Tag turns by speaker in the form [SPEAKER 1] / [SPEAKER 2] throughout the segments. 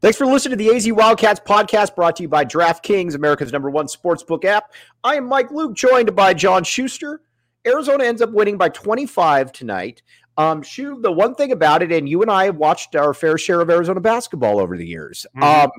[SPEAKER 1] Thanks for listening to the AZ Wildcats podcast brought to you by DraftKings, America's number one sportsbook app. I am Mike Luke, joined by John Schuster. Arizona ends up winning by 25 tonight. Um, Shu, the one thing about it, and you and I have watched our fair share of Arizona basketball over the years. Mm-hmm. Um,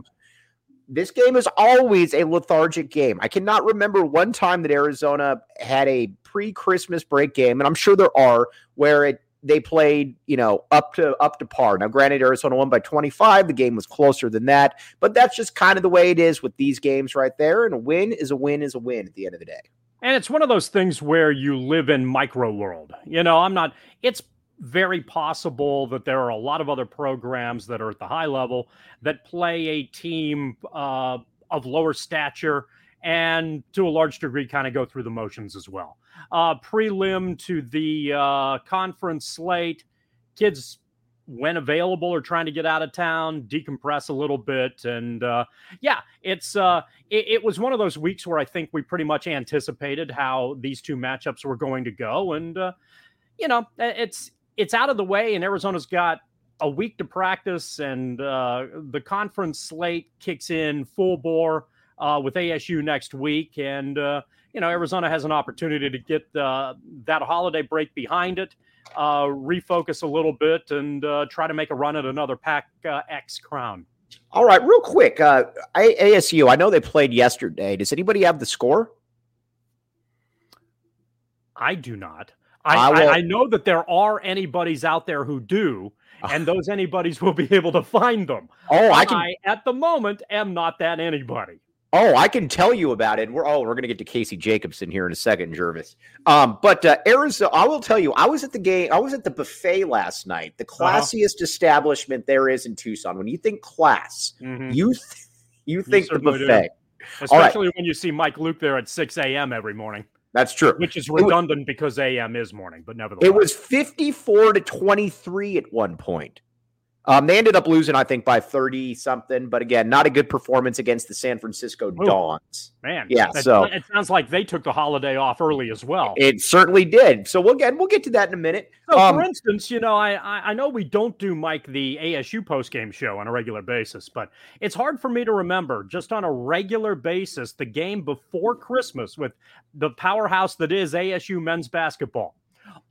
[SPEAKER 1] this game is always a lethargic game. I cannot remember one time that Arizona had a pre-Christmas break game, and I'm sure there are where it they played, you know, up to up to par. Now, granted, Arizona won by 25. The game was closer than that, but that's just kind of the way it is with these games right there. And a win is a win is a win at the end of the day.
[SPEAKER 2] And it's one of those things where you live in micro world. You know, I'm not. It's very possible that there are a lot of other programs that are at the high level that play a team uh, of lower stature and to a large degree kind of go through the motions as well uh, prelim to the uh, conference slate. Kids, when available, are trying to get out of town, decompress a little bit, and uh, yeah, it's uh, it, it, was one of those weeks where I think we pretty much anticipated how these two matchups were going to go, and uh, you know, it's it's out of the way, and Arizona's got a week to practice, and uh, the conference slate kicks in full bore uh, with ASU next week, and uh, you know, Arizona has an opportunity to get uh, that holiday break behind it, uh, refocus a little bit, and uh, try to make a run at another Pac uh, X crown.
[SPEAKER 1] All right, real quick, uh, ASU. I know they played yesterday. Does anybody have the score?
[SPEAKER 2] I do not. I, I, I know that there are anybody's out there who do, and those anybody's will be able to find them.
[SPEAKER 1] Oh, I can. I,
[SPEAKER 2] at the moment, am not that anybody.
[SPEAKER 1] Oh, I can tell you about it. We're oh, we're gonna get to Casey Jacobsen here in a second, Jervis. Um, but uh, Arizona, I will tell you, I was at the game. I was at the buffet last night, the uh-huh. classiest uh-huh. establishment there is in Tucson. When you think class, mm-hmm. you th- you think you the buffet,
[SPEAKER 2] do. especially right. when you see Mike Luke there at six a.m. every morning.
[SPEAKER 1] That's true.
[SPEAKER 2] Which is redundant was, because a.m. is morning, but nevertheless,
[SPEAKER 1] it was fifty-four to twenty-three at one point. Um, they ended up losing, I think, by 30 something, but again, not a good performance against the San Francisco Ooh, Dons.
[SPEAKER 2] Man, yeah. So it sounds like they took the holiday off early as well.
[SPEAKER 1] It certainly did. So we'll get we'll get to that in a minute.
[SPEAKER 2] So, um, for instance, you know, I I know we don't do Mike the ASU post game show on a regular basis, but it's hard for me to remember just on a regular basis the game before Christmas with the powerhouse that is ASU men's basketball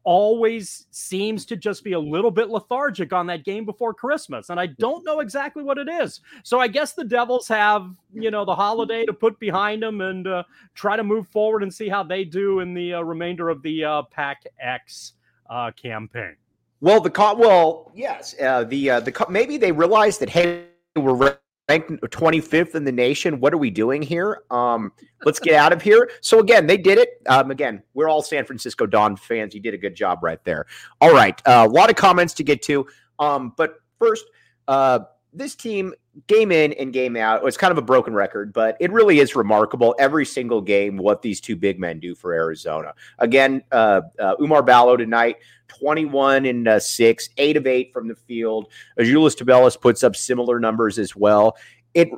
[SPEAKER 2] always seems to just be a little bit lethargic on that game before Christmas. And I don't know exactly what it is. So I guess the Devils have, you know, the holiday to put behind them and uh, try to move forward and see how they do in the uh, remainder of the uh, Pac X uh, campaign.
[SPEAKER 1] Well, the well, yes, uh, the uh, the maybe they realized that hey, we're ranked 25th in the nation. What are we doing here? Um, let's get out of here. So again, they did it. Um, again, we're all San Francisco Don fans. You did a good job right there. All right, uh, a lot of comments to get to. Um, but first, uh, this team game in and game out it's kind of a broken record but it really is remarkable every single game what these two big men do for arizona. Again uh, uh, Oumar Ballo tonight 21 and uh, 6 8 of 8 from the field. Azuolas Tubelis puts up similar numbers as well. It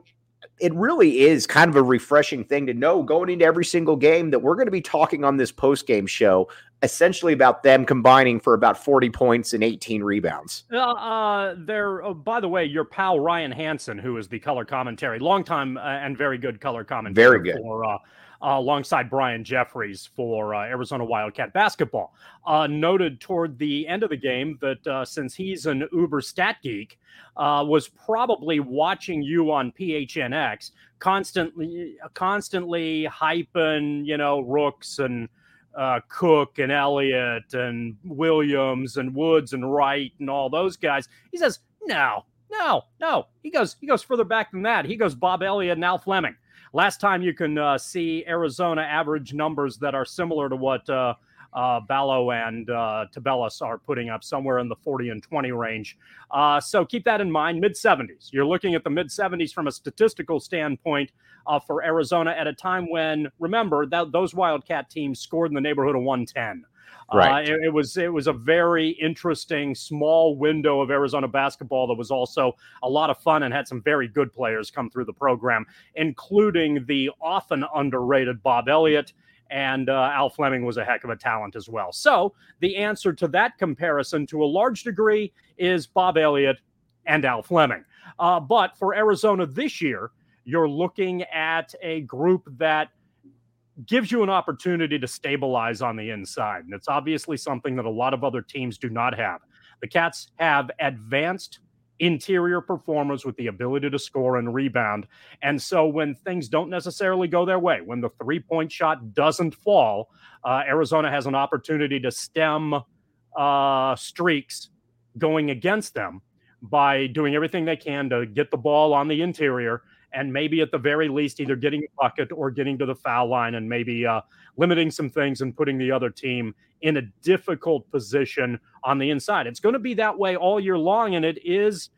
[SPEAKER 1] it really is kind of a refreshing thing to know going into every single game that we're going to be talking on this post game show essentially about them combining for about 40 points and 18 rebounds.
[SPEAKER 2] Uh, uh there. Oh, by the way, your pal Ryan Hansen, who is the color commentary, longtime uh, and very good color commentary,
[SPEAKER 1] very good
[SPEAKER 2] for uh, uh, alongside Brian Jeffries for uh, Arizona Wildcat basketball. Uh, noted toward the end of the game that uh, since he's an uber stat geek, uh, was probably watching you on PHNX, constantly, constantly hyping, you know, Rooks and uh, Cook and Elliott and Williams and Woods and Wright and all those guys. He says, no, no, no. He goes, he goes further back than that. He goes Bob Elliott and Al Fleming. Last time you can uh, see Arizona average numbers that are similar to what uh, uh, Ballo and uh, Tubelis are putting up somewhere in the 40 and 20 range. Uh, so keep that in mind. Mid 70s. You're looking at the mid 70s from a statistical standpoint uh, for Arizona at a time when, remember, that those Wildcat teams scored in the neighborhood of 110.
[SPEAKER 1] Right.
[SPEAKER 2] Uh, it, it, was it was a very interesting small window of Arizona basketball that was also a lot of fun and had some very good players come through the program, including the often underrated Bob Elliott. And uh, Al Fleming was a heck of a talent as well. So the answer to that comparison, to a large degree, is Bob Elliott and Al Fleming. Uh, but for Arizona this year, you're looking at a group that gives you an opportunity to stabilize on the inside. And it's obviously something that a lot of other teams do not have. The Cats have advanced interior performers with the ability to score and rebound. And so when things don't necessarily go their way, when the three point shot doesn't fall, uh, Arizona has an opportunity to stem uh, streaks going against them by doing everything they can to get the ball on the interior and maybe at the very least either getting a bucket or getting to the foul line and maybe uh, limiting some things and putting the other team in a difficult position on the inside. It's going to be that way all year long, and it is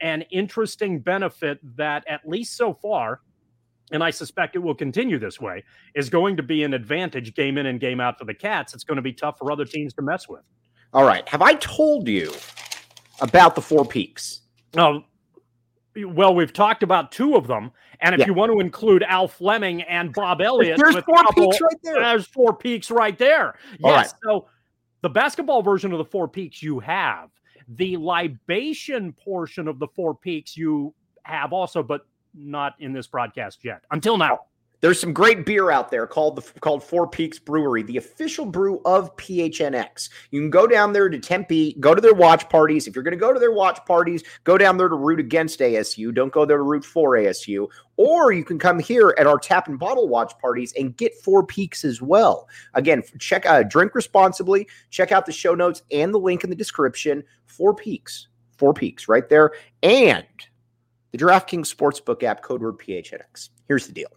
[SPEAKER 2] an interesting benefit that at least so far and I suspect it will continue this way, is going to be an advantage game in and game out for the Cats. It's going to be tough for other teams to mess with.
[SPEAKER 1] All right. Have I told you about the Four Peaks?
[SPEAKER 2] No, well, we've talked about two of them, and if yeah. you want to include Al Fleming and Bob Elliott,
[SPEAKER 1] there's four couple, peaks right there.
[SPEAKER 2] There's four peaks right there. Yes. Right. So the basketball version of the four peaks you have. The libation portion of the four peaks you have also, but not in this broadcast yet. Until now.
[SPEAKER 1] There's some great beer out there called the called Four Peaks Brewery, the official brew of PHNX. You can go down there to Tempe, go to their watch parties. If you're going to go to their watch parties, go down there to root against ASU. Don't go there to root for ASU. Or you can come here at our tap and bottle watch parties and get Four Peaks as well. Again, check uh, drink responsibly. Check out the show notes and the link in the description. Four Peaks, Four Peaks, right there, and the DraftKings Sportsbook app, code word PHNX. Here's the deal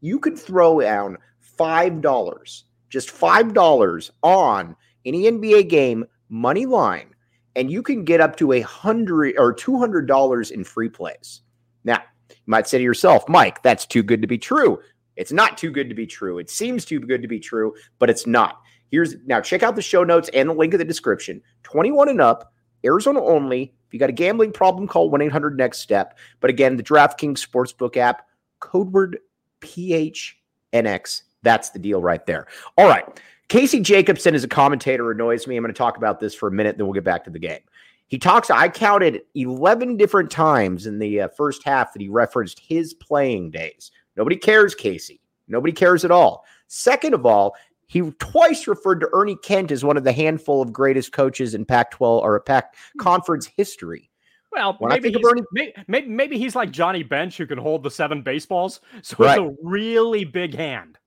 [SPEAKER 1] you could throw down $5, just $5 on any NBA game money line, and you can get up to a hundred or $200 in free plays. Now, you might say to yourself, Mike, that's too good to be true. It's not too good to be true. It seems too good to be true, but it's not. Here's now check out the show notes and the link in the description. 21 and up, Arizona only. If you got a gambling problem, call 1 800 Next Step. But again, the DraftKings Sportsbook app, code word PHNX. That's the deal right there. All right. Casey Jacobsen as a commentator annoys me. I'm going to talk about this for a minute, then we'll get back to the game. He talks, I counted 11 different times in the uh, first half that he referenced his playing days. Nobody cares, Casey. Nobody cares at all. Second of all, he twice referred to Ernie Kent as one of the handful of greatest coaches in Pac 12 or Pac conference history.
[SPEAKER 2] Well, when maybe, he's, Ernie, maybe, maybe he's like Johnny Bench who can hold the seven baseballs. So right. it's a really big hand.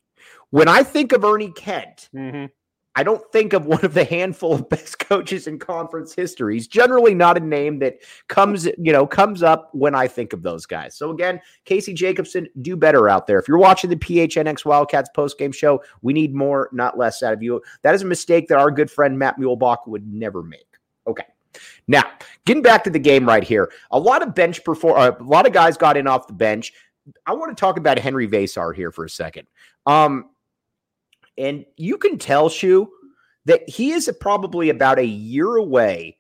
[SPEAKER 1] When I think of Ernie Kent, mm-hmm. I don't think of one of the handful of best coaches in conference history. He's generally not a name that comes, you know, comes up when I think of those guys. So again, Casey Jacobsen, do better out there. If you're watching the PHNX Wildcats post-game show, we need more, not less out of you. That is a mistake that our good friend Matt Muehlebach would never make. Okay. Now, getting back to the game right here, a lot of bench perform, uh, a lot of guys got in off the bench. I want to talk about Henry Veesaar here for a second. Um, and you can tell Shu that he is probably about a year away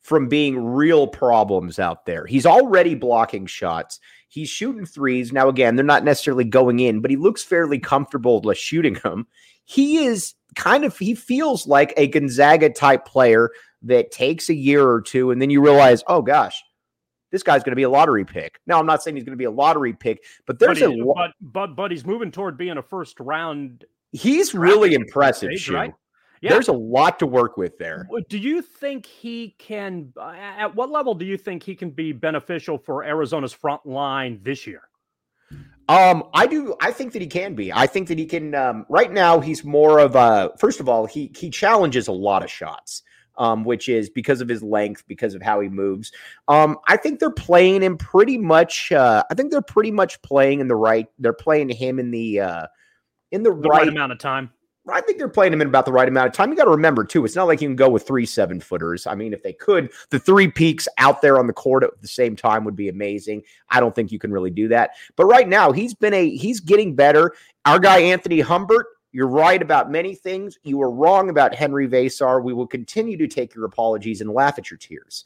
[SPEAKER 1] from being real problems out there. He's already blocking shots. He's shooting threes. Now, again, they're not necessarily going in, but he looks fairly comfortable with shooting them. He is kind of, he feels like a Gonzaga type player that takes a year or two, and then you realize, oh gosh, this guy's going to be a lottery pick. Now, I'm not saying he's going to be a lottery pick, but there's
[SPEAKER 2] but
[SPEAKER 1] a
[SPEAKER 2] but, but but he's moving toward being a first round.
[SPEAKER 1] He's really impressive, stage, right? Yeah. There's a lot to work with there.
[SPEAKER 2] Do you think he can? Uh, at what level do you think he can be beneficial for Arizona's front line this year?
[SPEAKER 1] Um, I do. I think that he can be. I think that he can. Um, right now, he's more of a. First of all, he he challenges a lot of shots. Um, which is because of his length, because of how he moves. Um, I think they're playing him pretty much. Uh, I think they're pretty much playing in the right. They're playing him in the uh, in the,
[SPEAKER 2] the
[SPEAKER 1] right,
[SPEAKER 2] right amount of time.
[SPEAKER 1] I think they're playing him in about the right amount of time. You got to remember too, it's not like you can go with three seven footers. I mean, if they could, the three peaks out there on the court at the same time would be amazing. I don't think you can really do that. But right now, he's been a he's getting better. Our guy Anthony Humbert, you're right about many things. You were wrong about Henry Veesaar. We will continue to take your apologies and laugh at your tears.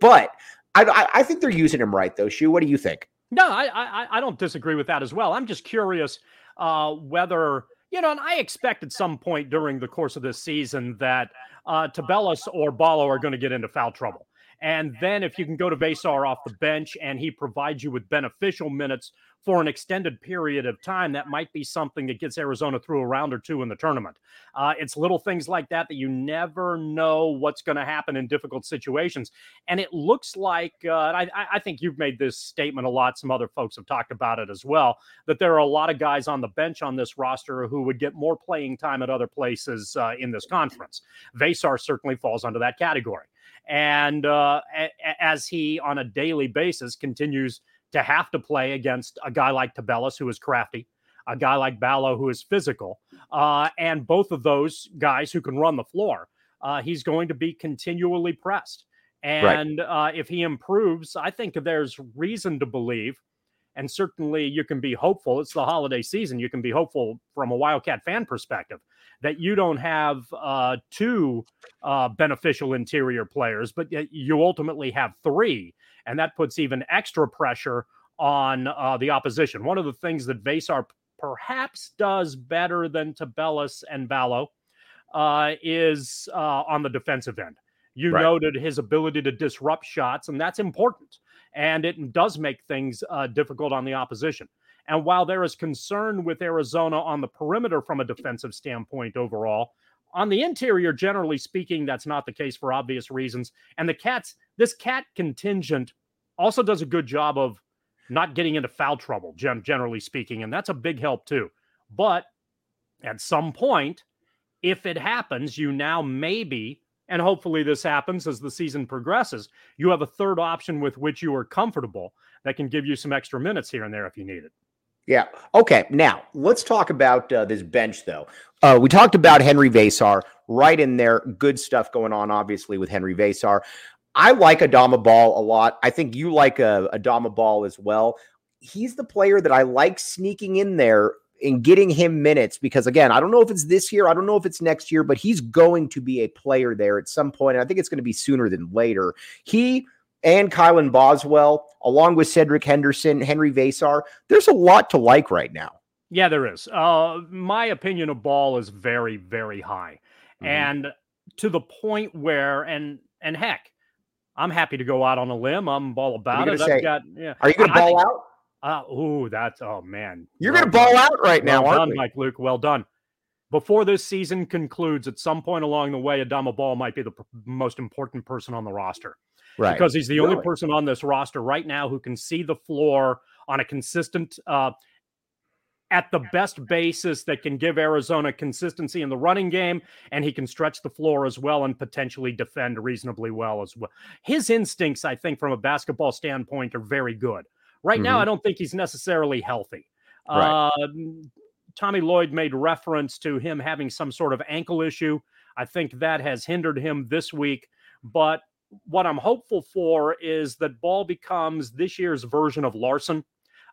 [SPEAKER 1] But I, I, think they're using him right though. Shu, what do you think?
[SPEAKER 2] No, I, I I don't disagree with that as well. I'm just curious uh, whether you know, and I expect at some point during the course of this season that uh, Tubelis or Ballo are going to get into foul trouble. And then if you can go to Veesaar off the bench and he provides you with beneficial minutes for an extended period of time, that might be something that gets Arizona through a round or two in the tournament. Uh, it's little things like that that you never know what's going to happen in difficult situations. And it looks like, uh, I, I think you've made this statement a lot. Some other folks have talked about it as well, that there are a lot of guys on the bench on this roster who would get more playing time at other places uh, in this conference. Veesaar certainly falls under that category. And uh, a- as he, on a daily basis, continues to have to play against a guy like Tubelis, who is crafty, a guy like Ballo, who is physical, uh, and both of those guys who can run the floor, uh, he's going to be continually pressed. And right. uh, if he improves, I think there's reason to believe, and certainly you can be hopeful. It's the holiday season. You can be hopeful from a Wildcat fan perspective that you don't have uh, two uh, beneficial interior players, but you ultimately have three. And that puts even extra pressure on uh, the opposition. One of the things that Veesaar perhaps does better than Tubelis and Ballo uh, is uh, on the defensive end. You right. noted his ability to disrupt shots, and that's important. And it does make things uh, difficult on the opposition. And while there is concern with Arizona on the perimeter from a defensive standpoint overall, on the interior, generally speaking, that's not the case for obvious reasons. And the Cats, this Cat contingent also does a good job of not getting into foul trouble, generally speaking. And that's a big help too. But at some point, if it happens, you now maybe, and hopefully this happens as the season progresses, you have a third option with which you are comfortable that can give you some extra minutes here and there if you need it.
[SPEAKER 1] Yeah. Okay. Now let's talk about uh, this bench, though. Uh, we talked about Henry Veesaar right in there. Good stuff going on, obviously, with Henry Veesaar. I like Adama Ball a lot. I think you like uh, Adama Ball as well. He's the player that I like sneaking in there and getting him minutes because, again, I don't know if it's this year, I don't know if it's next year, but he's going to be a player there at some point. And I think it's going to be sooner than later. He and Kylan Boswell, along with Cedric Henderson, Henry Veesaar. There's a lot to like right now.
[SPEAKER 2] Yeah, there is. Uh, my opinion of Ball is very, very high, mm-hmm. and to the point where, and and heck, I'm happy to go out on a limb. I'm all about it.
[SPEAKER 1] Say, got, yeah. Are you going to ball think, out?
[SPEAKER 2] Uh, oh, that's oh man.
[SPEAKER 1] You're well going to ball out right
[SPEAKER 2] well
[SPEAKER 1] now, well
[SPEAKER 2] done, Mike Luke. Well done. Before this season concludes, at some point along the way, Adama Ball might be the most important person on the roster
[SPEAKER 1] right?
[SPEAKER 2] Because he's the really? only person on this roster right now who can see the floor on a consistent, uh, at the best basis that can give Arizona consistency in the running game, and he can stretch the floor as well and potentially defend reasonably well as well. His instincts, I think, from a basketball standpoint, are very good. Right mm-hmm. now, I don't think he's necessarily healthy. Right. Uh, Tommy Lloyd made reference to him having some sort of ankle issue. I think that has hindered him this week, but what I'm hopeful for is that Ball becomes this year's version of Larsson,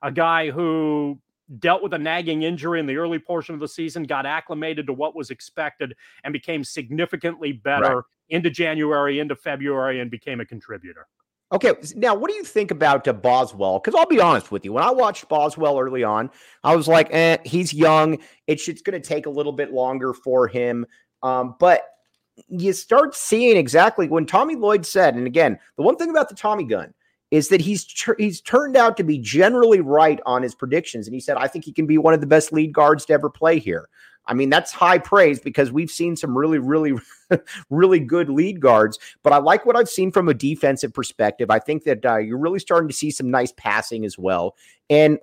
[SPEAKER 2] a guy who dealt with a nagging injury in the early portion of the season, got acclimated to what was expected, and became significantly better right. into January, into February, and became a contributor.
[SPEAKER 1] Okay, now what do you think about uh, Boswell? Because I'll be honest with you, when I watched Boswell early on, I was like, eh, he's young. It's, it's going to take a little bit longer for him. Um, but you start seeing exactly when Tommy Lloyd said, and again, the one thing about the Tommy gun is that he's tr- he's turned out to be generally right on his predictions, and he said, I think he can be one of the best lead guards to ever play here. I mean, that's high praise because we've seen some really, really, really good lead guards. But I like what I've seen from a defensive perspective. I think that uh, you're really starting to see some nice passing as well. And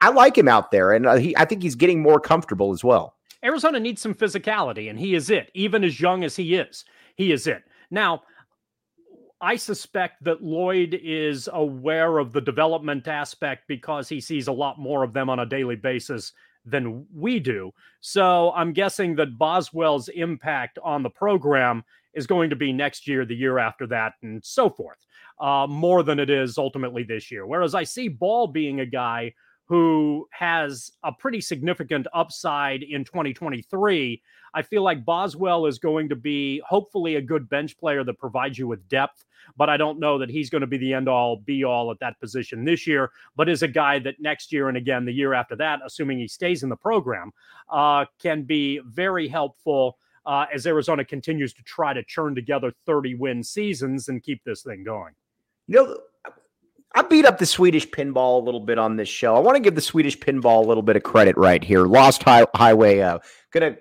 [SPEAKER 1] I like him out there. And uh, he, I think he's getting more comfortable as well.
[SPEAKER 2] Arizona needs some physicality, and he is it. Even as young as he is, he is it. Now, I suspect that Lloyd is aware of the development aspect because he sees a lot more of them on a daily basis than we do. So I'm guessing that Boswell's impact on the program is going to be next year, the year after that, and so forth, uh, more than it is ultimately this year. Whereas I see Ball being a guy who has a pretty significant upside in 2023. I feel like Boswell is going to be hopefully a good bench player that provides you with depth but I don't know that he's going to be the end all be all at that position this year, but is a guy that next year and again the year after that, assuming he stays in the program, uh, can be very helpful. Uh, as Arizona continues to try to churn together 30 win seasons and keep this thing going.
[SPEAKER 1] You know, I beat up the Swedish pinball a little bit on this show. I want to give the Swedish pinball a little bit of credit right here. Lost high, Highway, uh, gonna,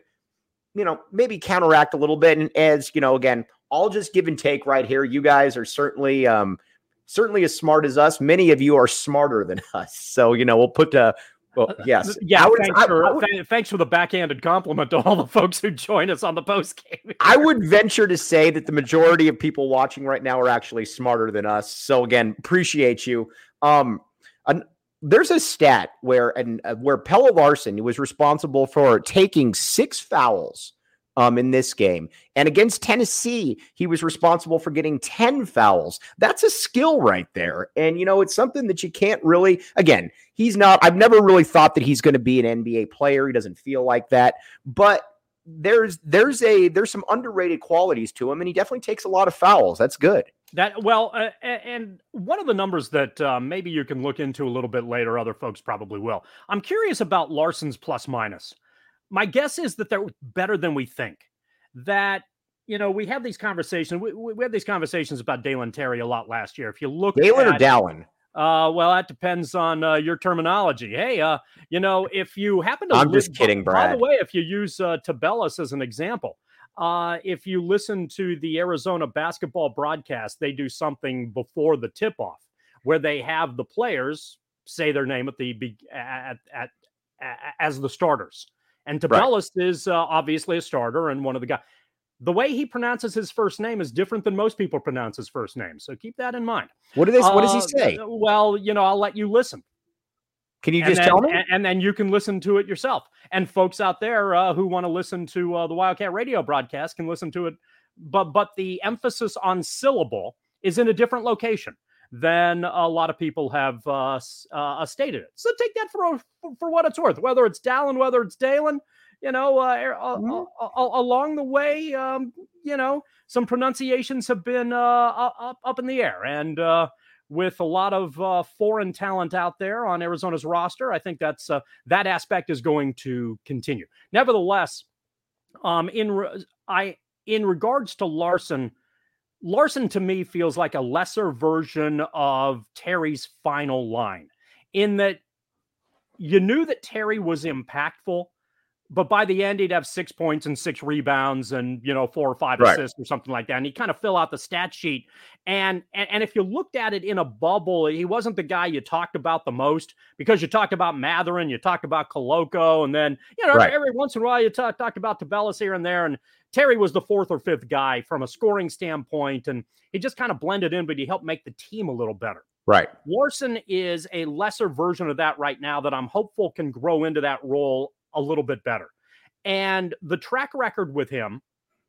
[SPEAKER 1] you know, maybe counteract a little bit. And as you know, again, all just give and take right here. You guys are certainly um, certainly as smart as us. Many of you are smarter than us. So you know we'll put uh, well, uh, yes.
[SPEAKER 2] Yeah. Would, thanks, I, for, I would, thanks for the backhanded compliment to all the folks who join us on the post game.
[SPEAKER 1] I would venture to say that the majority of people watching right now are actually smarter than us. So again, appreciate you. Um, an, there's a stat where and uh, where Pelle Larsson was responsible for taking six fouls um, in this game. And against Tennessee, he was responsible for getting 10 fouls. That's a skill right there. And, you know, it's something that you can't really, again, he's not, I've never really thought that he's going to be an NBA player. He doesn't feel like that. But there's there's a there's some underrated qualities to him and he definitely takes a lot of fouls that's good
[SPEAKER 2] that well uh, and one of the numbers that uh, maybe you can look into a little bit later other folks probably will i'm curious about Larsson's plus minus my guess is that they're better than we think. That you know, we have these conversations. We, we had these conversations about Dalen Terry a lot last year. If you look,
[SPEAKER 1] Dalen or Dallin?
[SPEAKER 2] Uh, well, that depends on uh, your terminology. Hey, uh, you know, if you happen to,
[SPEAKER 1] I'm just kidding, Brad.
[SPEAKER 2] By the way, if you use uh, Tubelis as an example, uh, if you listen to the Arizona basketball broadcast, they do something before the tip off where they have the players say their name at the at, at, at as the starters. And Tubelis right. is uh, obviously a starter and one of the guys. The way he pronounces his first name is different than most people pronounce his first name. So keep that in mind.
[SPEAKER 1] What What, is, uh, what does he uh, say?
[SPEAKER 2] Well, you know, I'll let you listen.
[SPEAKER 1] Can you just then, tell me?
[SPEAKER 2] And, and, then you can listen to it yourself. And folks out there uh, who want to listen to uh, the Wildcat radio broadcast can listen to it. But but the emphasis on syllable is in a different location than a lot of people have uh, uh, stated it. So take that for, for what it's worth, whether it's Dallin, whether it's Dalen, you know, uh, mm-hmm. along the way, um, you know, some pronunciations have been uh, up, up in the air. And uh, with a lot of uh, foreign talent out there on Arizona's roster, I think that's that aspect is going to continue. Nevertheless, um, in re- I in regards to Larsson, Larsson to me feels like a lesser version of Terry's final line in that you knew that Terry was impactful, but by the end he'd have six points and six rebounds and you know four or five right. assists or something like that. And he kind of fill out the stat sheet. And, and and if you looked at it in a bubble, he wasn't the guy you talked about the most because you talked about Mathurin you talked about Koloko, and then you know right. every, once in a while you t- talked about Tubelis here and there. And Terry was the fourth or fifth guy from a scoring standpoint, and he just kind of blended in, but he helped make the team a little better.
[SPEAKER 1] Right.
[SPEAKER 2] Larsson is a lesser version of that right now that I'm hopeful can grow into that role a little bit better. And the track record with him,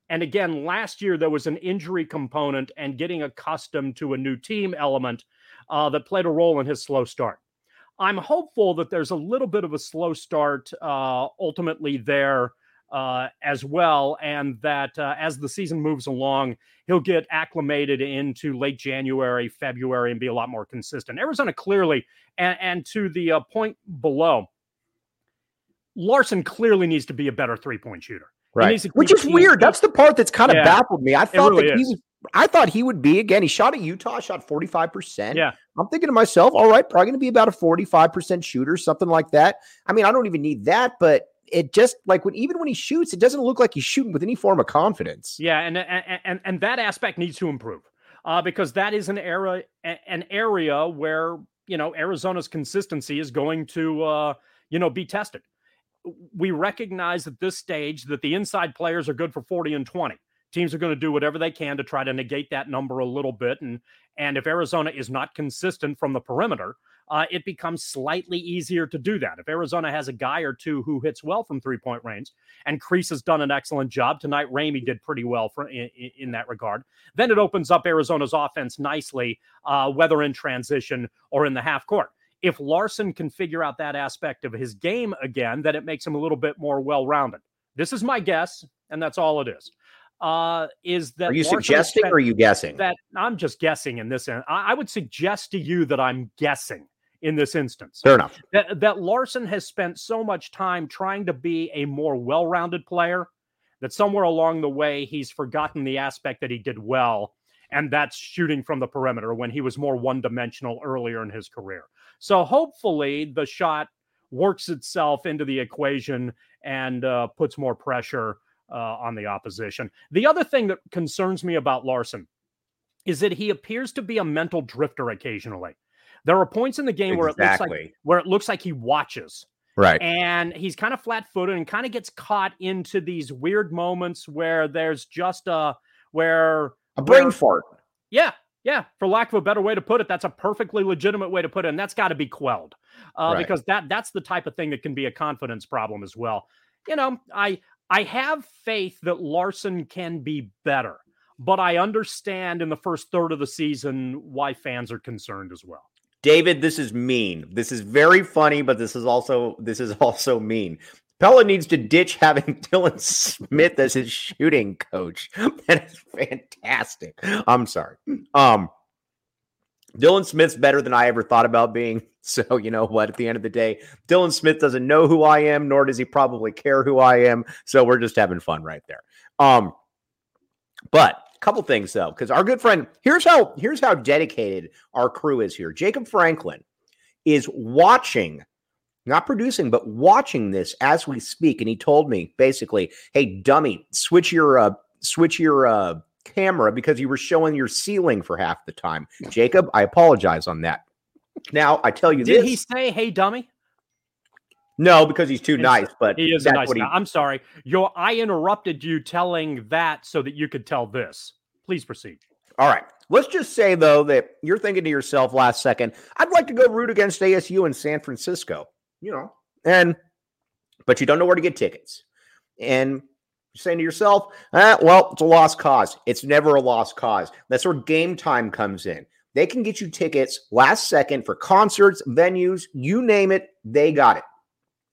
[SPEAKER 2] and again, last year there was an injury component and getting accustomed to a new team element uh, that played a role in his slow start. I'm hopeful that there's a little bit of a slow start uh, ultimately there uh, as well, and that uh, as the season moves along, he'll get acclimated into late January, February, and be a lot more consistent. Arizona clearly, and, and to the uh, point below, Larsson clearly needs to be a better three point shooter.
[SPEAKER 1] Right. Which is weird. That's the part that's kind of yeah, baffled me. I thought really that he was I thought he would be again. He shot at Utah, shot 45%.
[SPEAKER 2] Yeah.
[SPEAKER 1] I'm thinking to myself, all right, probably going to be about a 45% shooter, something like that. I mean, I don't even need that, but it just like when even when he shoots, it doesn't look like he's shooting with any form of confidence.
[SPEAKER 2] Yeah, and and and, and that aspect needs to improve. Uh, because that is an era an area where, you know, Arizona's consistency is going to uh, you know, be tested. We recognize at this stage that the inside players are good for 40 and 20 teams are going to do whatever they can to try to negate that number a little bit. And and if Arizona is not consistent from the perimeter, uh, it becomes slightly easier to do that. If Arizona has a guy or two who hits well from three point range, and Kriisa has done an excellent job tonight, Ramey did pretty well for, in, in that regard. Then it opens up Arizona's offense nicely, uh, whether in transition or in the half court. If Larsson can figure out that aspect of his game again, then it makes him a little bit more well rounded. This is my guess, and that's all it is uh, is that
[SPEAKER 1] are you suggesting or are you guessing
[SPEAKER 2] that I'm just guessing in this I, I would suggest to you that I'm guessing in this instance.
[SPEAKER 1] Fair enough.
[SPEAKER 2] That, that Larsson has spent so much time trying to be a more well-rounded player that somewhere along the way he's forgotten the aspect that he did well, and that's shooting from the perimeter when he was more one-dimensional earlier in his career. So hopefully the shot works itself into the equation and uh, puts more pressure uh, on the opposition. The other thing that concerns me about Larsson is that he appears to be a mental drifter occasionally. There are points in the game exactly. where it looks like where it looks like he watches.
[SPEAKER 1] Right.
[SPEAKER 2] And he's kind of flat-footed and kind of gets caught into these weird moments where there's just a where
[SPEAKER 1] a brain where, fart.
[SPEAKER 2] Yeah, yeah, for lack of a better way to put it, that's a perfectly legitimate way to put it, and that's got to be quelled uh, right. because that that's the type of thing that can be a confidence problem as well. You know, I I have faith that Larsson can be better, but I understand in the first third of the season why fans are concerned as well.
[SPEAKER 1] David, this is mean. This is very funny, but this is also this is also mean. Pelle needs to ditch having Dylan Smith as his shooting coach. That is fantastic. I'm sorry. Um, Dylan Smith's better than I ever thought about being. So, you know what? At the end of the day, Dylan Smith doesn't know who I am, nor does he probably care who I am. So, we're just having fun right there. Um, but a couple things though, because our good friend, here's how here's how dedicated our crew is here. Jacob Franklin is watching, not producing, but watching this as we speak. And he told me basically, hey, dummy, switch your uh switch your uh camera because you were showing your ceiling for half the time. Jacob, I apologize on that. Now I tell you,
[SPEAKER 2] did
[SPEAKER 1] this,
[SPEAKER 2] he say, "Hey, dummy"?
[SPEAKER 1] No, because he's too nice. But
[SPEAKER 2] he is a nice guy. I'm sorry. Your I interrupted you telling that so that you could tell this. Please proceed.
[SPEAKER 1] All right. Let's just say though that you're thinking to yourself last second, I'd like to go root against ASU in San Francisco. You know, and but you don't know where to get tickets. And you're saying to yourself, ah, well, it's a lost cause. It's never a lost cause. That's where game time comes in. They can get you tickets last second for concerts, venues, you name it, they got it.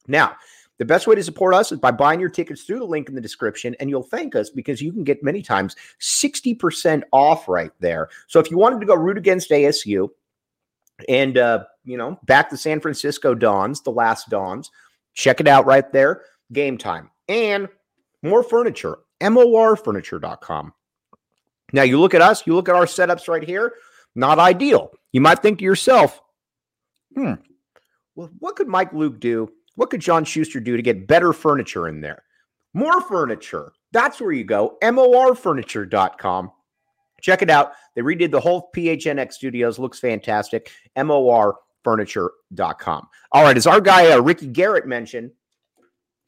[SPEAKER 1] Now, the best way to support us is by buying your tickets through the link in the description, and you'll thank us because you can get many times 60% off right there. So if you wanted to go root against ASU and, uh, you know, back the San Francisco Dons, the last Dons, check it out right there. Game time. And more furniture, morfurniture.com. Now, you look at us, you look at our setups right here, not ideal. You might think to yourself, hmm, well, what could Mike Luke do? What could John Schuster do to get better furniture in there? More furniture. That's where you go. morfurniture.com. Check it out. They redid the whole PHNX studios. Looks fantastic. morfurniture.com. All right. As our guy uh, Ricky Garrett mentioned,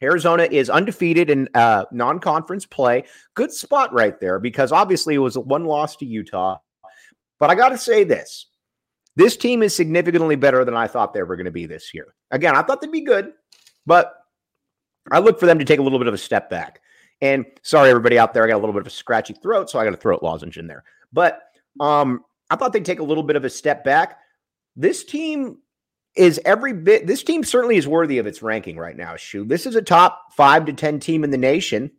[SPEAKER 1] Arizona is undefeated in uh, non conference play. Good spot right there because obviously it was one loss to Utah. But I got to say this this team is significantly better than I thought they were going to be this year. Again, I thought they'd be good, but I look for them to take a little bit of a step back. And sorry, everybody out there, I got a little bit of a scratchy throat, so I got a throat lozenge in there. But um, I thought they'd take a little bit of a step back. This team is every bit. This team certainly is worthy of its ranking right now. Shu, this is a top five to ten team in the nation,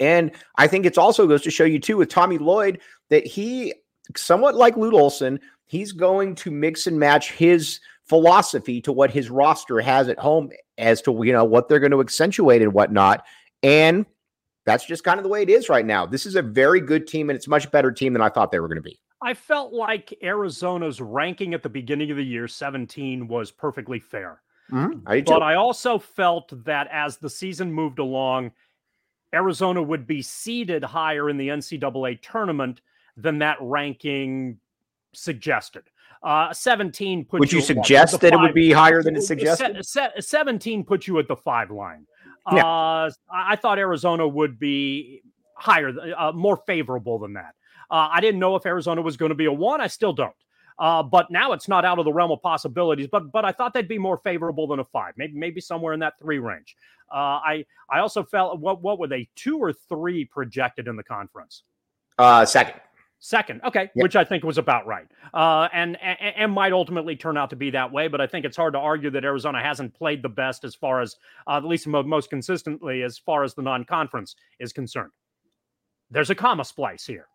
[SPEAKER 1] and I think it's also goes to show you too with Tommy Lloyd that he, somewhat like Lute Olson, he's going to mix and match his philosophy to what his roster has at home as to you know what they're going to accentuate and whatnot. And that's just kind of the way it is right now. This is a very good team, and it's a much better team than I thought they were going to be.
[SPEAKER 2] I felt like Arizona's ranking at the beginning of the year, 17, was perfectly fair. Mm-hmm. I but I also felt that as the season moved along, Arizona would be seeded higher in the NCAA tournament than that ranking suggested. Uh, 17
[SPEAKER 1] put Would you, you suggest that it would be higher than it suggested?
[SPEAKER 2] 17 put you at the five line. Yeah. Uh, I thought Arizona would be higher, uh, more favorable than that. Uh, I didn't know if Arizona was going to be a one. I still don't. Uh, but now it's not out of the realm of possibilities. But but I thought they'd be more favorable than a five, maybe maybe somewhere in that three range. Uh, I I also felt what what were they two or three projected in the conference?
[SPEAKER 1] Uh, second.
[SPEAKER 2] Second, okay, yep. which I think was about right, uh, and, and, and might ultimately turn out to be that way. But I think it's hard to argue that Arizona hasn't played the best as far as, uh, at least most consistently, as far as the non-conference is concerned. There's a comma splice here.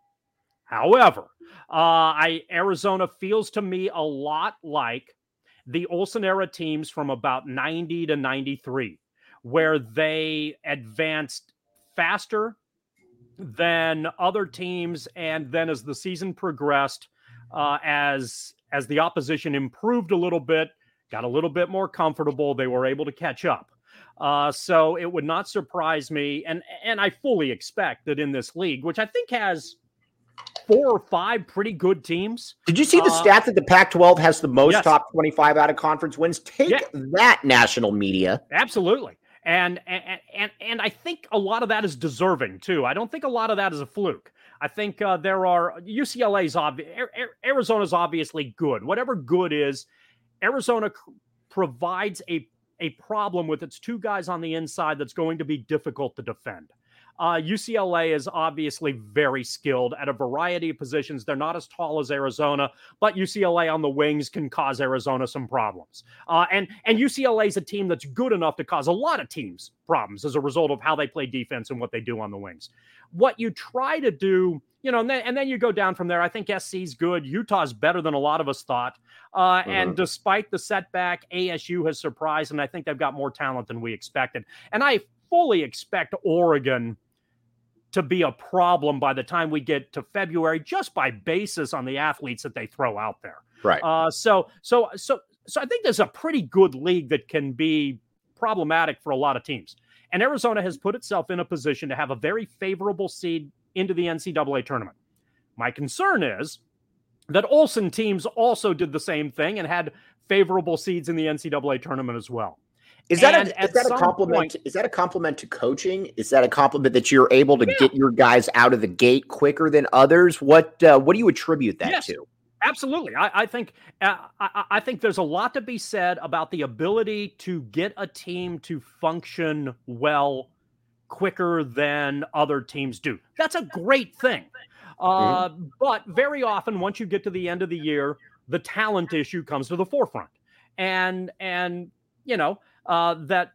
[SPEAKER 2] However, uh, I Arizona feels to me a lot like the Olson era teams from about 90 to 93, where they advanced faster than other teams, and then as the season progressed, uh, as as the opposition improved a little bit, got a little bit more comfortable, they were able to catch up. Uh, so it would not surprise me, and and I fully expect that in this league, which I think has four or five pretty good teams.
[SPEAKER 1] Did you see the uh, stat that the Pac-12 has the most yes. top 25 out of conference wins? Take yeah. that, national media.
[SPEAKER 2] Absolutely. And, and and I think a lot of that is deserving too. I don't think a lot of that is a fluke. I think uh, there are UCLA's obvious. Arizona's obviously good. Whatever good is, Arizona c- provides a a problem with its two guys on the inside that's going to be difficult to defend. Uh, UCLA is obviously very skilled at a variety of positions. They're not as tall as Arizona, but UCLA on the wings can cause Arizona some problems. Uh, and and UCLA is a team that's good enough to cause a lot of teams problems as a result of how they play defense and what they do on the wings. What you try to do, you know, and then, and then you go down from there. I think SC's good. Utah's better than a lot of us thought. Uh, mm-hmm. And despite the setback, ASU has surprised, and I think they've got more talent than we expected. And I fully expect Oregon to be a problem by the time we get to February, just by basis on the athletes that they throw out there.
[SPEAKER 1] Right.
[SPEAKER 2] Uh, so, so, so, so I think there's a pretty good league that can be problematic for a lot of teams. And Arizona has put itself in a position to have a very favorable seed into the NCAA tournament. My concern is that Olson teams also did the same thing and had favorable seeds in the NCAA tournament as well.
[SPEAKER 1] Is that and a is that a compliment? Point, is that a compliment to coaching? Is that a compliment that you're able to yeah. get your guys out of the gate quicker than others? What uh, what do you attribute that yes, to?
[SPEAKER 2] Absolutely, I, I think uh, I, I, think there's a lot to be said about the ability to get a team to function well quicker than other teams do. That's a great thing. Uh, mm-hmm. But very often, once you get to the end of the year, the talent issue comes to the forefront, and and you know uh, that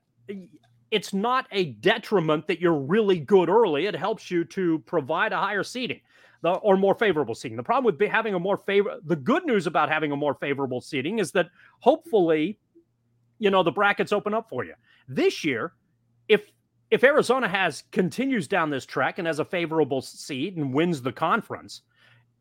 [SPEAKER 2] it's not a detriment that you're really good early. It helps you to provide a higher seating the, or more favorable seating. The problem with having a more favor, the good news about having a more favorable seating is that hopefully, you know, the brackets open up for you. This year, if if Arizona has continues down this track and has a favorable seed and wins the conference,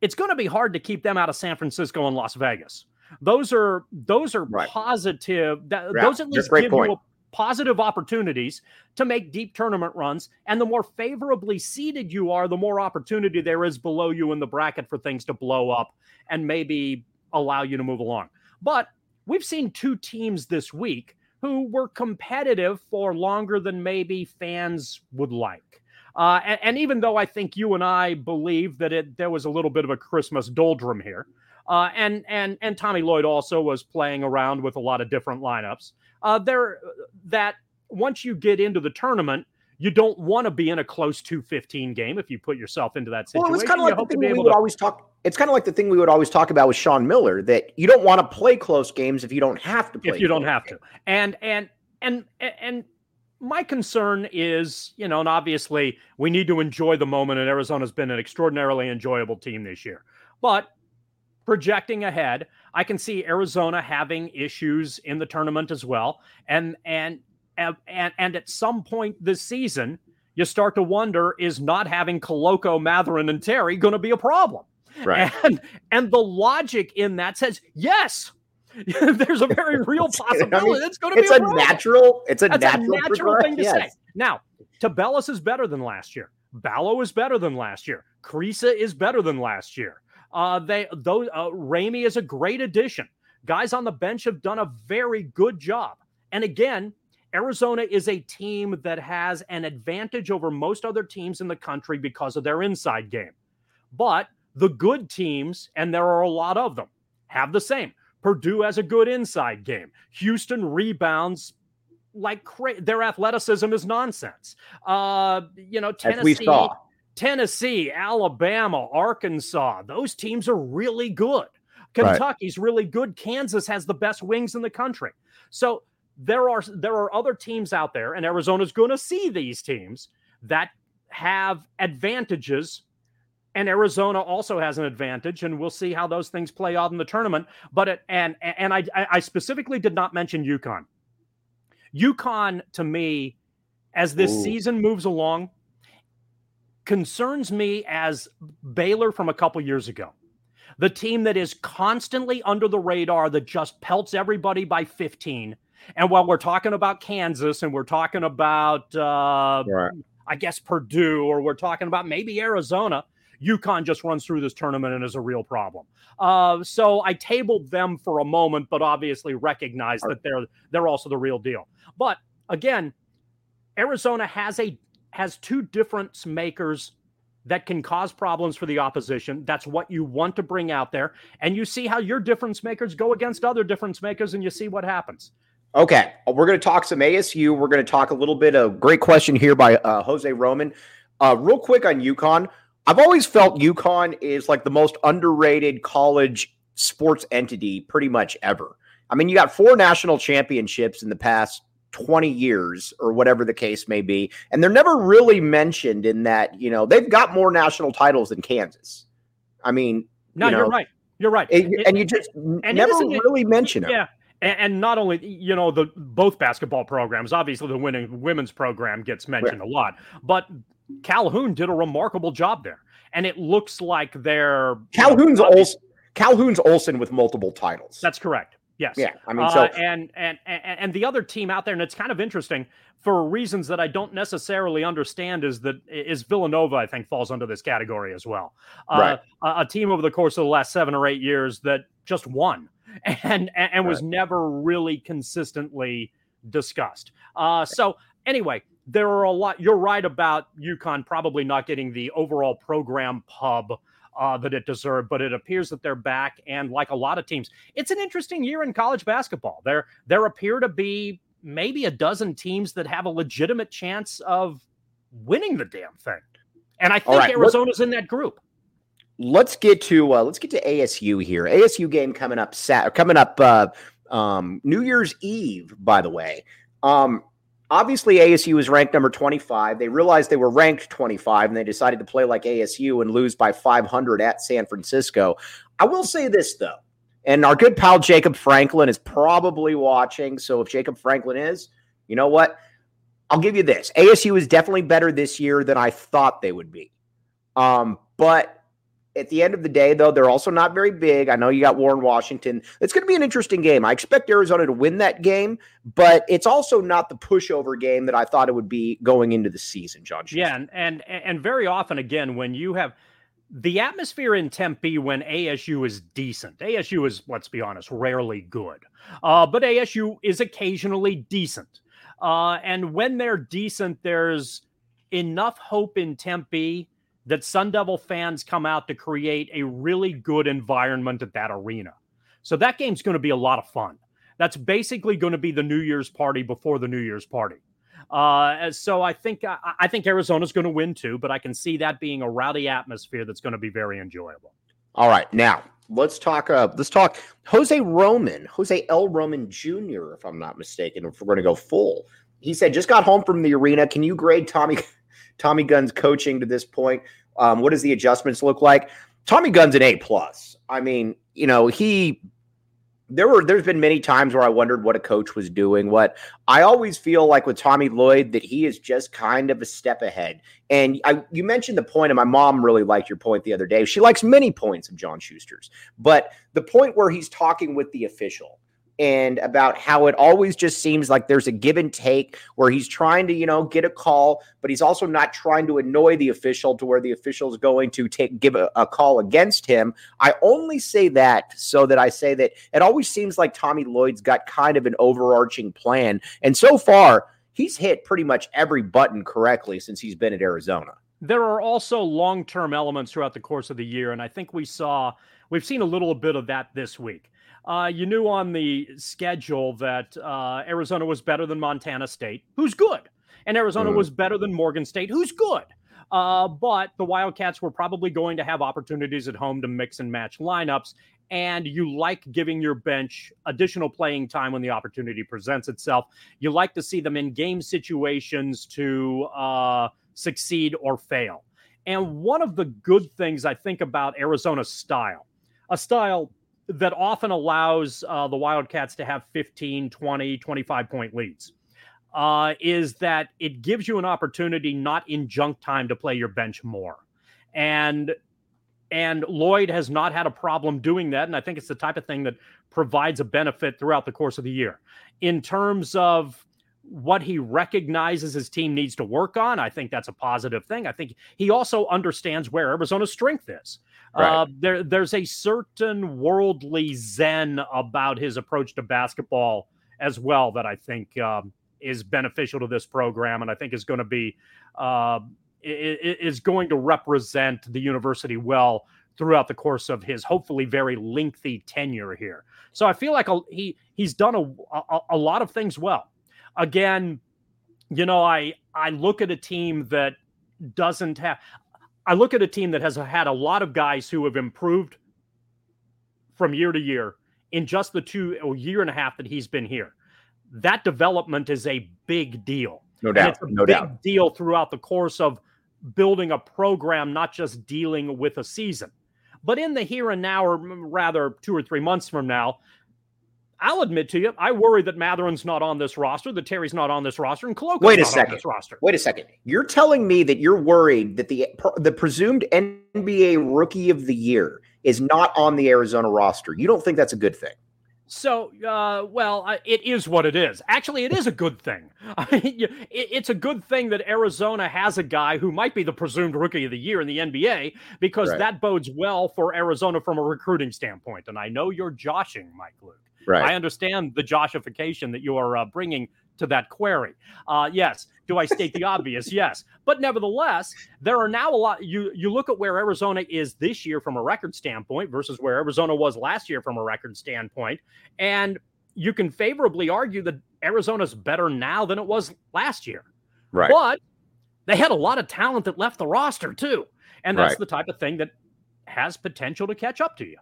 [SPEAKER 2] it's going to be hard to keep them out of San Francisco and Las Vegas. Those are those are right. positive. That, yeah, those at least give point. you positive opportunities to make deep tournament runs. And the more favorably seated you are, the more opportunity there is below you in the bracket for things to blow up and maybe allow you to move along. But we've seen two teams this week who were competitive for longer than maybe fans would like. Uh, and, and, even though I think you and I believe that it there was a little bit of a Christmas doldrum here, uh, and and and Tommy Lloyd also was playing around with a lot of different lineups. Uh, there that once you get into the tournament, you don't want to be in a close 215 game if you put yourself into that situation.
[SPEAKER 1] Well, it was kind of like the thing we would to... always talk. it's kind of like the thing we would always talk about with Sean Miller that you don't want to play close games if you don't have to play.
[SPEAKER 2] If you don't have games. to. And and and and my concern is, you know, and obviously we need to enjoy the moment and Arizona's been an extraordinarily enjoyable team this year. But projecting ahead, I can see Arizona having issues in the tournament as well. And and and and at some point this season, you start to wonder is not having Koloko, Mathurin, and Terry going to be a problem?
[SPEAKER 1] Right.
[SPEAKER 2] And and the logic in that says yes. There's a very real possibility I mean, it's going to be.
[SPEAKER 1] It's a, a natural. It's a
[SPEAKER 2] That's
[SPEAKER 1] natural,
[SPEAKER 2] a natural thing to yes. say. Now, Tubelis is better than last year. Ballo is better than last year. Kriisa is better than last year. Uh, they those uh, Ramey is a great addition. Guys on the bench have done a very good job. And again, Arizona is a team that has an advantage over most other teams in the country because of their inside game. But the good teams, and there are a lot of them, have the same. Purdue has a good inside game. Houston rebounds like cra- their athleticism is nonsense. Uh, you know, Tennessee, Tennessee, Alabama, Arkansas, those teams are really good. Kentucky's right. really good. Kansas has the best wings in the country. So there are there are other teams out there, and Arizona's going to see these teams that have advantages and Arizona also has an advantage, and we'll see how those things play out in the tournament. But it, and and I I specifically did not mention UConn. UConn to me, as this Ooh. season moves along, concerns me as Baylor from a couple years ago. The team that is constantly under the radar that just pelts everybody by 15. And while we're talking about Kansas and we're talking about, uh, right. I guess, Purdue, or we're talking about maybe Arizona, UConn just runs through this tournament and is a real problem. Uh, so I tabled them for a moment, but obviously recognize that they're they're also the real deal. But again, Arizona has a has two difference makers that can cause problems for the opposition. That's what you want to bring out there. And you see how your difference makers go against other difference makers and you see what happens.
[SPEAKER 1] Okay. We're going to talk some ASU. We're going to talk a little bit. A great question here by uh, Jose Roman. Uh, real quick on UConn. I've always felt UConn is like the most underrated college sports entity pretty much ever. I mean, you got four national championships in the past 20 years or whatever the case may be. And they're never really mentioned in that, you know, they've got more national titles than Kansas. I mean,
[SPEAKER 2] no,
[SPEAKER 1] you
[SPEAKER 2] are right. You're right.
[SPEAKER 1] It, and you just and never really mention it.
[SPEAKER 2] Yeah. And, and, not only, you know, the both basketball programs, obviously the winning women's program gets mentioned right. a lot, but Calhoun did a remarkable job there. And it looks like they're
[SPEAKER 1] Calhoun's you know, Olson, Calhoun's Olson with multiple titles.
[SPEAKER 2] That's correct. Yes.
[SPEAKER 1] Yeah. I mean, so
[SPEAKER 2] uh, and, and and and the other team out there, and it's kind of interesting for reasons that I don't necessarily understand. Is that is Villanova? I think falls under this category as well. Uh, right. a, a, team over the course of the last seven or eight years that just won and and, and was never really consistently discussed. Uh, so anyway, there are a lot. You're right about UConn probably not getting the overall program pub uh, that it deserved, but it appears that they're back. And like a lot of teams, it's an interesting year in college basketball. There, there appear to be maybe a dozen teams that have a legitimate chance of winning the damn thing. And I think right, Arizona's in that group.
[SPEAKER 1] Let's get to uh, let's get to ASU here. ASU game coming up sat coming up uh, um, New Year's Eve, by the way. Um, obviously ASU was ranked number 25. They realized they were ranked 25 and they decided to play like ASU and lose by 500 at San Francisco. I will say this though, and our good pal Jacob Franklin is probably watching. So if Jacob Franklin is, you know what? I'll give you this. ASU is definitely better this year than I thought they would be. Um, but at the end of the day, though, they're also not very big. I know you got Warren Washington. It's going to be an interesting game. I expect Arizona to win that game, but it's also not the pushover game that I thought it would be going into the season, John.
[SPEAKER 2] Yeah, and, and and very often, again, when you have the atmosphere in Tempe when ASU is decent, ASU is, let's be honest, rarely good, uh, but ASU is occasionally decent. Uh, and when they're decent, there's enough hope in Tempe that Sun Devil fans come out to create a really good environment at that arena. So that game's going to be a lot of fun. That's basically going to be the New Year's party before the New Year's party. Uh, so I think I, I think Arizona's going to win too, but I can see that being a rowdy atmosphere that's going to be very enjoyable.
[SPEAKER 1] All right, now let's talk. Uh, let's talk Jose Roman, Jose L. Roman Jr. If I'm not mistaken, if we're going to go full, he said just got home from the arena. Can you grade Tommy Tommy Gunn's coaching to this point? Um, what does the adjustments look like? Tommy Gunn's an A plus. I mean, you know, he there were there's been many times where I wondered what a coach was doing. What I always feel like with Tommy Lloyd that he is just kind of a step ahead. And I you mentioned the point, and my mom really liked your point the other day. She likes many points of John Schuster's, but the point where he's talking with the official and about how it always just seems like there's a give and take where he's trying to, you know, get a call, but he's also not trying to annoy the official to where the official is going to take give a, a call against him. I only say that so that I say that it always seems like Tommy Lloyd's got kind of an overarching plan. And so far, he's hit pretty much every button correctly since he's been at Arizona.
[SPEAKER 2] There are also long term elements throughout the course of the year. And I think we saw, we've seen a little bit of that this week. Uh, you knew on the schedule that uh, Arizona was better than Montana State, who's good, and Arizona mm. was better than Morgan State, who's good. Uh, but the Wildcats were probably going to have opportunities at home to mix and match lineups. And you like giving your bench additional playing time when the opportunity presents itself. You like to see them in game situations to uh, succeed or fail. And one of the good things I think about Arizona's style, a style that often allows uh, the Wildcats to have 15, 20, 25 point leads uh, is that it gives you an opportunity not in junk time to play your bench more. And and Lloyd has not had a problem doing that. And I think it's the type of thing that provides a benefit throughout the course of the year. In terms of what he recognizes his team needs to work on, I think that's a positive thing. I think he also understands where Arizona's strength is. Uh, there, there's a certain worldly zen about his approach to basketball as well that I think um, is beneficial to this program, and I think is going to be uh, is going to represent the university well throughout the course of his hopefully very lengthy tenure here. So I feel like he he's done a, a, a lot of things well. Again, you know, I I look at a team that doesn't have I look at a team that has had a lot of guys who have improved from year to year in just the two or year and a half that he's been here. That development is a big deal.
[SPEAKER 1] No doubt.
[SPEAKER 2] it's a
[SPEAKER 1] no
[SPEAKER 2] big
[SPEAKER 1] doubt.
[SPEAKER 2] deal throughout the course of building a program, not just dealing with a season. But in the here and now, or rather two or three months from now, I'll admit to you, I worry that Mathurin's not on this roster, that Terry's not on this roster, and Koloko
[SPEAKER 1] Wait a second. roster. Wait a second. You're telling me that you're worried that the the presumed NBA Rookie of the Year is not on the Arizona roster. You don't think that's a good thing?
[SPEAKER 2] So, uh, well, uh, it is what it is. Actually, it is a good thing. it's a good thing that Arizona has a guy who might be the presumed rookie of the year in the NBA because right. that bodes well for Arizona from a recruiting standpoint. And I know you're joshing, Mike Luke.
[SPEAKER 1] Right.
[SPEAKER 2] I understand the Joshification that you are uh, bringing to that query. Uh, yes. Do I state the obvious? Yes. But nevertheless, there are now a lot. You you look at where Arizona is this year from a record standpoint versus where Arizona was last year from a record standpoint, and you can favorably argue that Arizona's better now than it was last year.
[SPEAKER 1] Right.
[SPEAKER 2] But they had a lot of talent that left the roster too, and that's
[SPEAKER 1] right.
[SPEAKER 2] the type of thing that has potential to catch up to you.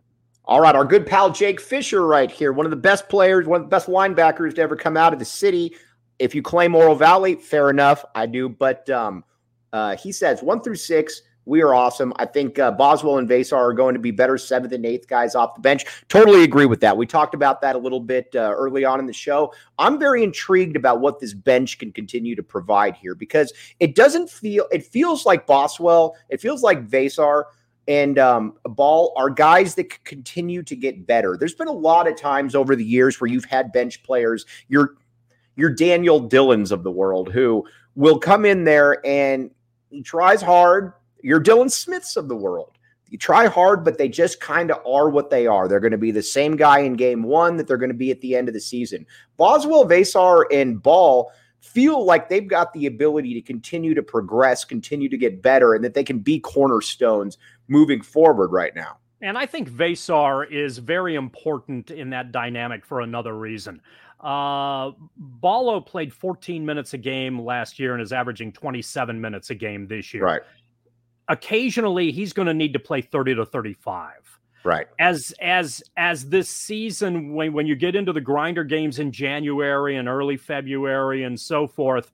[SPEAKER 1] All right, our good pal Jake Fisher, right here, one of the best players, one of the best linebackers to ever come out of the city. If you claim Oro Valley, fair enough, I do. But um, uh, he says one through six, we are awesome. I think uh, Boswell and Veesaar are going to be better seventh and eighth guys off the bench. Totally agree with that. We talked about that a little bit uh, early on in the show. I'm very intrigued about what this bench can continue to provide here because it doesn't feel, it feels like Boswell, it feels like Veesaar and um, Bal are guys that continue to get better. There's been a lot of times over the years where you've had bench players, your your Daniel Dillons of the world, who will come in there and he tries hard. Your Dylan Smiths of the world. You try hard, but they just kind of are what they are. They're going to be the same guy in game one that they're going to be at the end of the season. Boswell, Veesaar, and Bal feel like they've got the ability to continue to progress, continue to get better, and that they can be cornerstones moving forward right now.
[SPEAKER 2] And I think Veesaar is very important in that dynamic for another reason. Uh, Ballo played 14 minutes a game last year and is averaging 27 minutes a game this year.
[SPEAKER 1] Right.
[SPEAKER 2] occasionally he's going to need to play 30 to 35
[SPEAKER 1] right
[SPEAKER 2] as as as this season when when you get into the grinder games in January and early February and so forth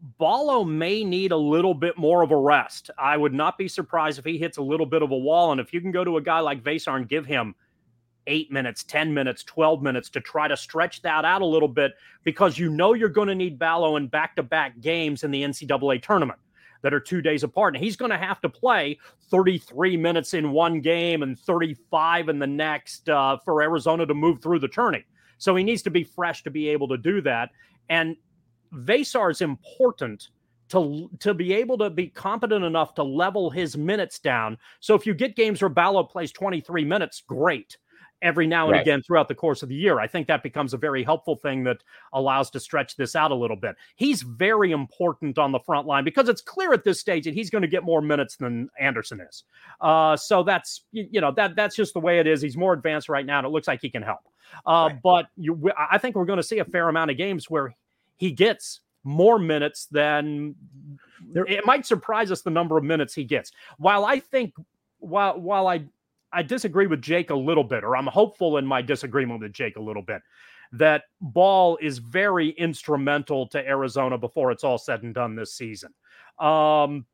[SPEAKER 2] Ballo may need a little bit more of a rest. I would not be surprised if he hits a little bit of a wall. And if you can go to a guy like Veesaar and give him eight minutes, 10 minutes, 12 minutes to try to stretch that out a little bit, because you know you're going to need Ballo in back to back games in the NCAA tournament that are two days apart. And he's going to have to play 33 minutes in one game and 35 in the next uh, for Arizona to move through the tourney. So he needs to be fresh to be able to do that. And Veesaar is important to to be able to be competent enough to level his minutes down. So if you get games where Ballo plays 23 minutes, great. Every now and right. again throughout the course of the year, I think that becomes a very helpful thing that allows to stretch this out a little bit. He's very important on the front line because it's clear at this stage that he's going to get more minutes than Anderson is. Uh, so that's you know that that's just the way it is. He's more advanced right now, and it looks like he can help. Uh, right. But you, I think we're going to see a fair amount of games where he gets more minutes than it might surprise us the number of minutes he gets. While I think while while I I disagree with Jake a little bit, or I'm hopeful in my disagreement with Jake a little bit, that Bal is very instrumental to Arizona before it's all said and done this season. Um,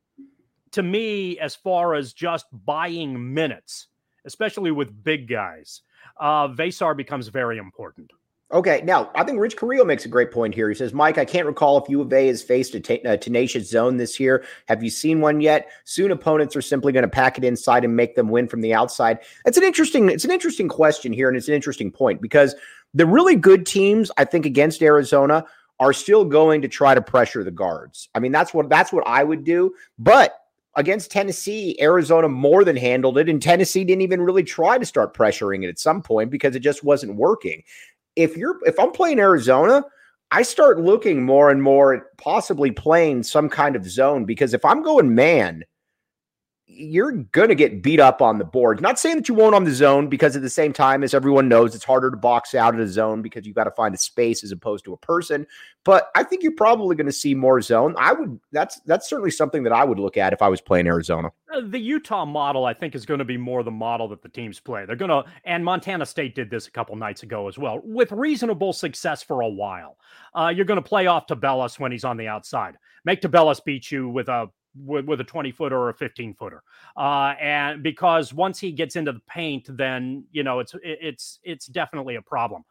[SPEAKER 2] to me, as far as just buying minutes, especially with big guys, uh, Veesaar becomes very important.
[SPEAKER 1] Okay, now I think Rich Carrillo makes a great point here. He says, Mike, I can't recall if U of A has faced a, t- a tenacious zone this year. Have you seen one yet? Soon opponents are simply going to pack it inside and make them win from the outside. It's an interesting, it's an interesting question here, and it's an interesting point because the really good teams, I think, against Arizona are still going to try to pressure the guards. I mean, that's what that's what I would do. But against Tennessee, Arizona more than handled it, and Tennessee didn't even really try to start pressuring it at some point because it just wasn't working if you're if I'm playing Arizona, I start looking more and more at possibly playing some kind of zone because if I'm going man, you're going to get beat up on the board. Not saying that you won't on the zone because at the same time, as everyone knows, it's harder to box out of a zone because you got to find a space as opposed to a person. But I think you're probably going to see more zone. I would. That's that's certainly something that I would look at if I was playing Arizona.
[SPEAKER 2] Uh, the Utah model, I think, is going to be more the model that the teams play. They're going to, and Montana State did this a couple nights ago as well, with reasonable success for a while. Uh, you're going to play off Tubelis when he's on the outside. Make Tubelis beat you with a with, with a 20 footer or a 15 footer. Uh, and because once he gets into the paint, then, you know, it's, it's, it's definitely a problem.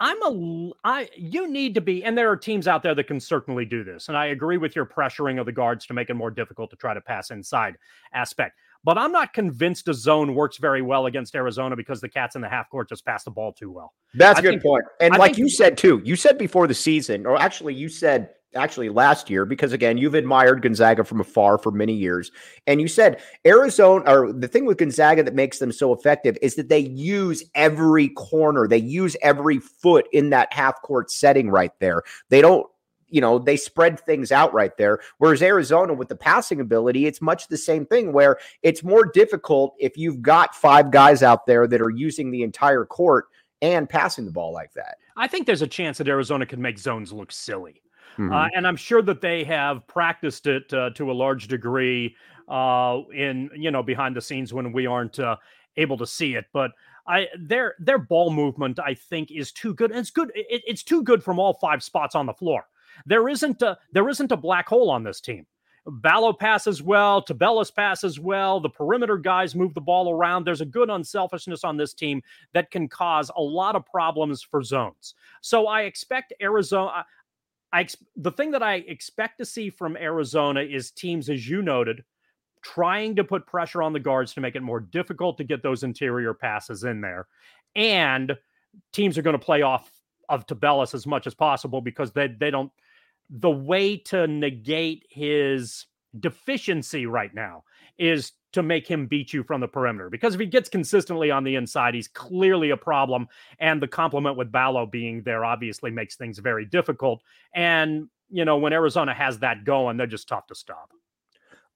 [SPEAKER 2] I'm a, I, you need to be, and there are teams out there that can certainly do this. And I agree with your pressuring of the guards to make it more difficult to try to pass inside aspect. But I'm not convinced a zone works very well against Arizona because the Cats in the half court just pass the ball too well.
[SPEAKER 1] That's a good think, point. And I like you said too, you said before the season, or actually you said actually last year because again you've admired Gonzaga from afar for many years. And you said Arizona or the thing with Gonzaga that makes them so effective is that they use every corner they use every foot in that half court setting right there. They don't you know they spread things out right there. Whereas Arizona with the passing ability it's much the same thing where it's more difficult if you've got five guys out there that are using the entire court and passing the ball like that.
[SPEAKER 2] I think there's a chance that Arizona can make zones look silly Mm-hmm. Uh, and I'm sure that they have practiced it uh, to a large degree uh, in you know behind the scenes when we aren't uh, able to see it. But I their their ball movement I think is too good. And it's good. It, it's too good from all five spots on the floor. There isn't a there isn't a black hole on this team. Ballo passes well, Tubelis passes well. The perimeter guys move the ball around. There's a good unselfishness on this team that can cause a lot of problems for zones. So I expect Arizona. I the thing that I expect to see from Arizona is teams, as you noted, trying to put pressure on the guards to make it more difficult to get those interior passes in there, and teams are going to play off of Tubelis as much as possible because they they don't. The way to negate his deficiency right now is to make him beat you from the perimeter. Because if he gets consistently on the inside, he's clearly a problem. And the complement with Ballo being there obviously makes things very difficult. And, you know, when Arizona has that going, they're just tough to stop.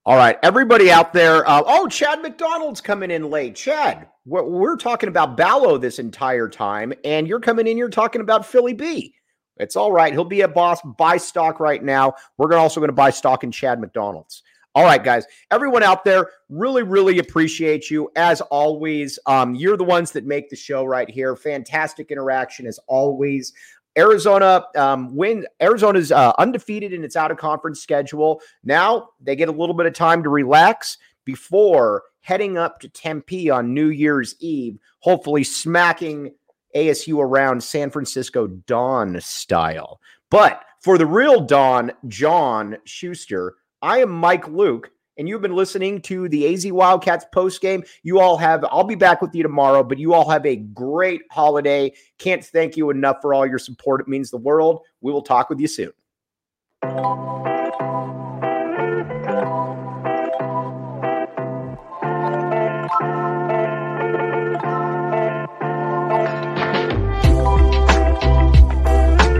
[SPEAKER 1] All right, everybody out there. Uh, oh, Chad McDonald's coming in late. Chad, we're, we're talking about Ballo this entire time, and you're coming in You're talking about Philly B. It's all right. He'll be a boss. Buy stock right now. We're also going to buy stock in Chad McDonald's. All right, guys. Everyone out there, really, really appreciate you as always. Um, you're the ones that make the show right here. Fantastic interaction as always. Arizona um, win. Arizona's uh, undefeated in its out of conference schedule. Now they get a little bit of time to relax before heading up to Tempe on New Year's Eve, hopefully smacking ASU around San Francisco Dawn style. But for the real Dawn, John Schuster, I am Mike Luke, and you've been listening to the AZ Wildcats post game. You all have, I'll be back with you tomorrow, but you all have a great holiday. Can't thank you enough for all your support. It means the world. We will talk with you soon.